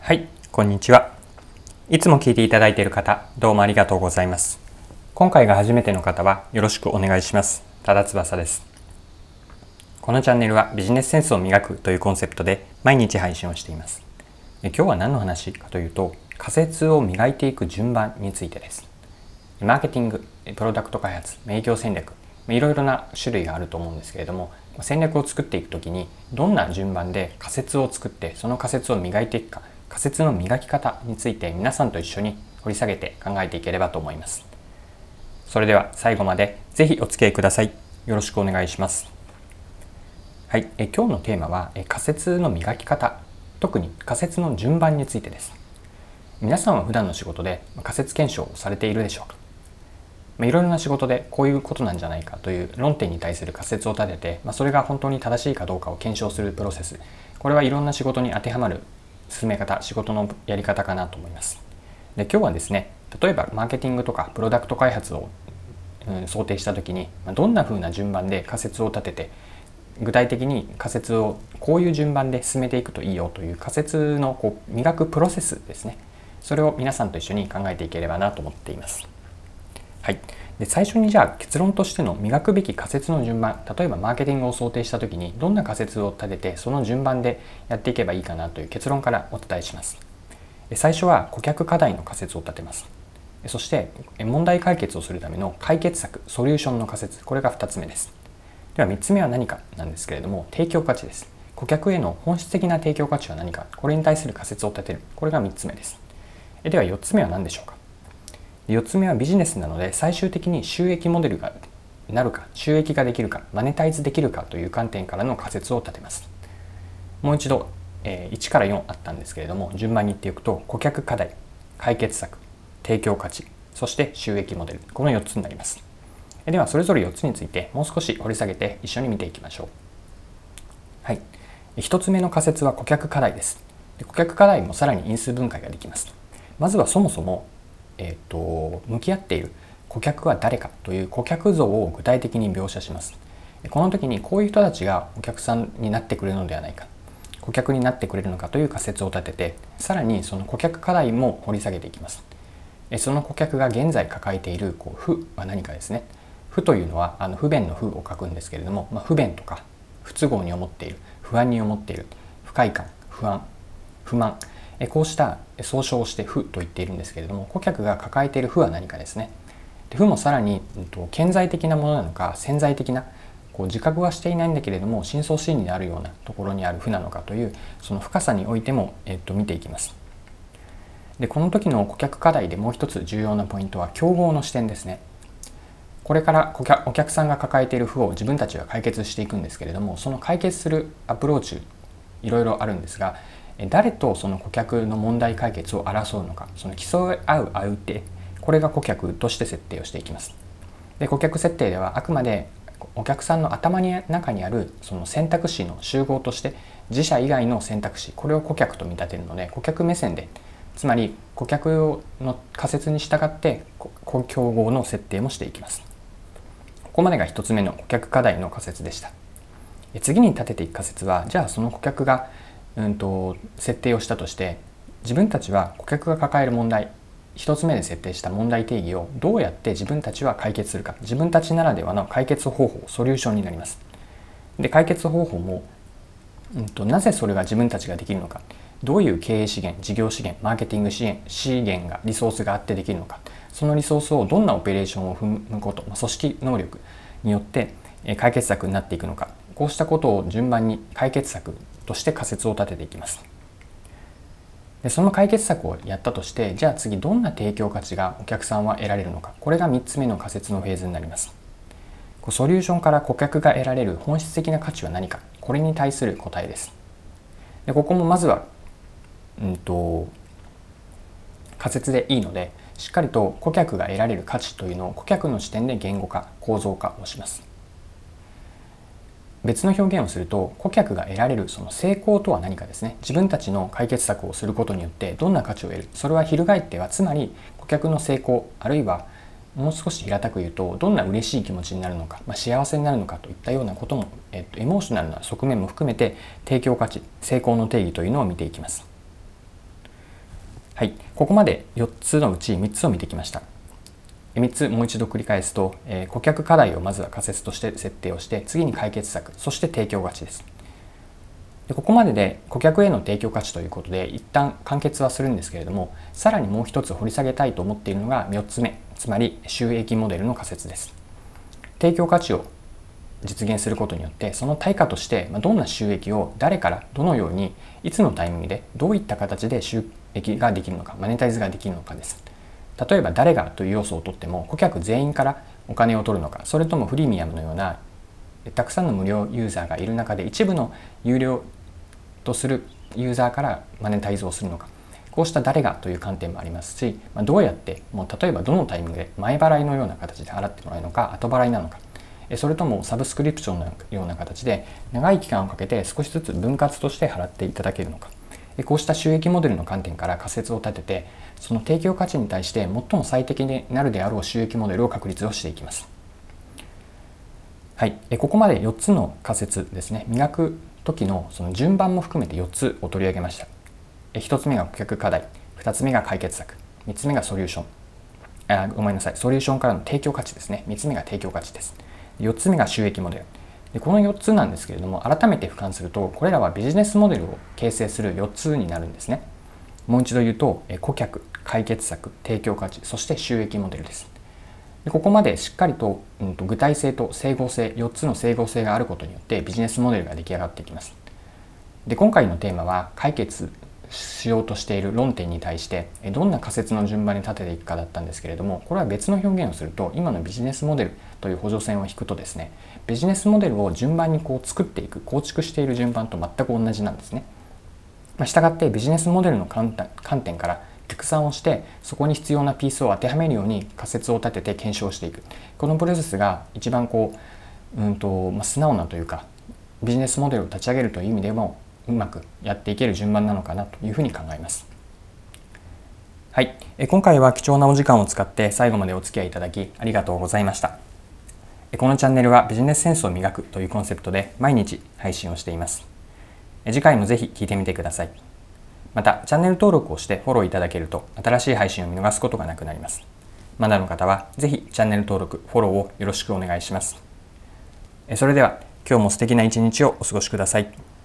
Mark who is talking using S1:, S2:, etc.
S1: はい、こんにちは。いつも聞いていただいている方、どうもありがとうございます。今回が初めての方はよろしくお願いします。ただ翼です。このチャンネルはビジネスセンスを磨くというコンセプトで毎日配信をしています。え今日は何の話かというと、仮説を磨いていく順番についてです。マーケティング、プロダクト開発、営業戦略、いろいろな種類があると思うんですけれども、戦略を作っていくときにどんな順番で仮説を作ってその仮説を磨いていくか仮説の磨き方について皆さんと一緒に掘り下げて考えていければと思います。それでは最後までぜひお付き合いください。よろしくお願いします。はい。え今日のテーマはえ仮説の磨き方。特に仮説の順番についてです。皆さんは普段の仕事で仮説検証をされているでしょうか。まあ、いろいろな仕事でこういうことなんじゃないかという論点に対する仮説を立てて、まあ、それが本当に正しいかどうかを検証するプロセス。これはいろんな仕事に当てはまる進め方仕事のやり方かなと思います。で今日はですね例えばマーケティングとかプロダクト開発を、うん、想定した時にどんな風な順番で仮説を立てて具体的に仮説をこういう順番で進めていくといいよという仮説のこう磨くプロセスですね。それを皆さんと一緒に考えていければなと思っています。はい、で最初にじゃあ結論としての磨くべき仮説の順番例えばマーケティングを想定した時にどんな仮説を立ててその順番でやっていけばいいかなという結論からお伝えします。最初は顧客課題の仮説を立てます。そして問題解決をするための解決策ソリューションの仮説。これが2つ目です。では3つ目は何かなんですけれども提供価値です。顧客への本質的な提供価値は何か。これに対する仮説を立てる。これが3つ目です。では4つ目は何でしょうか？4つ目はビジネスなので最終的に収益モデルがなるか収益ができるかマネタイズできるかという観点からの仮説を立てます。もう一度、え1から4あったんですけれども順番に言っていくと顧客課題解決策提供価値そして収益モデルこの4つになります。ではそれぞれ4つについてもう少し掘り下げて一緒に見ていきましょう。はい。1つ目の仮説は顧客課題です。顧客課題もさらに因数分解ができます。まずはそもそもえーと、向き合っている顧客は誰かという顧客像を具体的に描写します。この時にこういう人たちがお客さんになってくれるのではないか。顧客になってくれるのかという仮説を立ててさらにその顧客課題も掘り下げていきます。その顧客が現在抱えているこう負は何かですね。負というのはあの不便の負を書くんですけれども、まあ、不便とか不都合に思っている不安に思っている不快感不安不満こうした総称をして負と言っているんですけれども顧客が抱えている負は何かですね。で負もさらに顕在的なものなのか潜在的なこう自覚はしていないんだけれども深層心理であるようなところにある負なのかというその深さにおいても、えっと、見ていきます。でこの時の顧客課題でもう一つ重要なポイントは競合の視点ですね。これからお客さんが抱えている負を自分たちが解決していくんですけれどもその解決するアプローチいろいろあるんですが誰とその顧客の問題解決を争うのかその競い合う相手これが顧客として設定をしていきます。で顧客設定ではあくまでお客さんの頭の中にあるその選択肢の集合として自社以外の選択肢これを顧客と見立てるので顧客目線でつまり顧客の仮説に従って競合の設定もしていきます。ここまでが1つ目の顧客課題の仮説でした。次に立てていく仮説はじゃあその顧客がうんと、設定をしたとして自分たちは顧客が抱える問題。1つ目で設定した問題定義をどうやって自分たちは解決するか。自分たちならではの解決方法ソリューションになります。で解決方法も、うんと、なぜそれが自分たちができるのか。どういう経営資源事業資源マーケティング資源資源がリソースがあってできるのか。そのリソースをどんなオペレーションを踏むこと、組織能力によって解決策になっていくのか。こうしたことを順番に解決策として仮説を立てていきます。でその解決策をやったとしてじゃあ次どんな提供価値がお客さんは得られるのかこれが3つ目の仮説のフェーズになります。ソリューションから顧客が得られる本質的な価値は何かこれに対する答えです。でここもまずは、うんと、仮説でいいのでしっかりと顧客が得られる価値というのを顧客の視点で言語化構造化をします。別の表現をすると顧客が得られるその成功とは何かですね。自分たちの解決策をすることによってどんな価値を得る。それは翻ってはつまり顧客の成功あるいはもう少し平たく言うとどんな嬉しい気持ちになるのか、まあ、幸せになるのかといったようなことも、えっと、エモーショナルな側面も含めて提供価値成功の定義というのを見ていきます。はい、ここまで4つのうち3つを見てきました。3つもう一度繰り返すと、え、顧客課題をまずは仮説として設定をして次に解決策そして提供価値です。でここまでで顧客への提供価値ということで一旦完結はするんですけれどもさらにもう一つ掘り下げたいと思っているのが4つ目つまり収益モデルの仮説です。提供価値を実現することによってその対価としてどんな収益を誰からどのようにいつのタイミングでどういった形で収益ができるのかマネタイズができるのかです。例えば誰がという要素をとっても顧客全員からお金を取るのかそれともフリーミアムのようなたくさんの無料ユーザーがいる中で一部の有料とするユーザーからマネタイズをするのかこうした誰がという観点もありますし、まあ、どうやってもう例えばどのタイミングで前払いのような形で払ってもらうのか後払いなのかそれともサブスクリプションのような形で長い期間をかけて少しずつ分割として払っていただけるのか。こうした収益モデルの観点から仮説を立ててその提供価値に対して最も最適になるであろう収益モデルを確立をしていきます。はい、ここまで4つの仮説ですね。磨く時のその順番も含めて4つを取り上げました。1つ目が顧客課題。2つ目が解決策。3つ目がソリューション。あごめんなさい。ソリューションからの提供価値ですね。3つ目が提供価値です。4つ目が収益モデル。でこの4つなんですけれども改めて俯瞰するとこれらはビジネスモデルを形成する4つになるんですね。もう一度言うと顧客解決策提供価値そして収益モデルです。でここまでしっかりと,、うん、と具体性と整合性4つの整合性があることによってビジネスモデルが出来上がっていきます。で今回のテーマは解決しようとしている論点に対してどんな仮説の順番に立てていくかだったんですけれどもこれは別の表現をすると今のビジネスモデルという補助線を引くとですねビジネスモデルを順番にこう作っていく構築している順番と全く同じなんですね。まあ、従ってビジネスモデルの観点から逆算をしてそこに必要なピースを当てはめるように仮説を立てて検証していくこのプロセスが一番こう、うんとまあ、素直なというかビジネスモデルを立ち上げるという意味でもうまくやっていける順番なのかなというふうに考えます。はい、今回は貴重なお時間を使って最後までお付き合いいただきありがとうございました。このチャンネルはビジネスセンスを磨くというコンセプトで毎日配信をしています。次回もぜひ聞いてみてください。また、チャンネル登録をしてフォローいただけると新しい配信を見逃すことがなくなります。まだの方はぜひチャンネル登録、フォローをよろしくお願いします。それでは今日も素敵な一日をお過ごしください。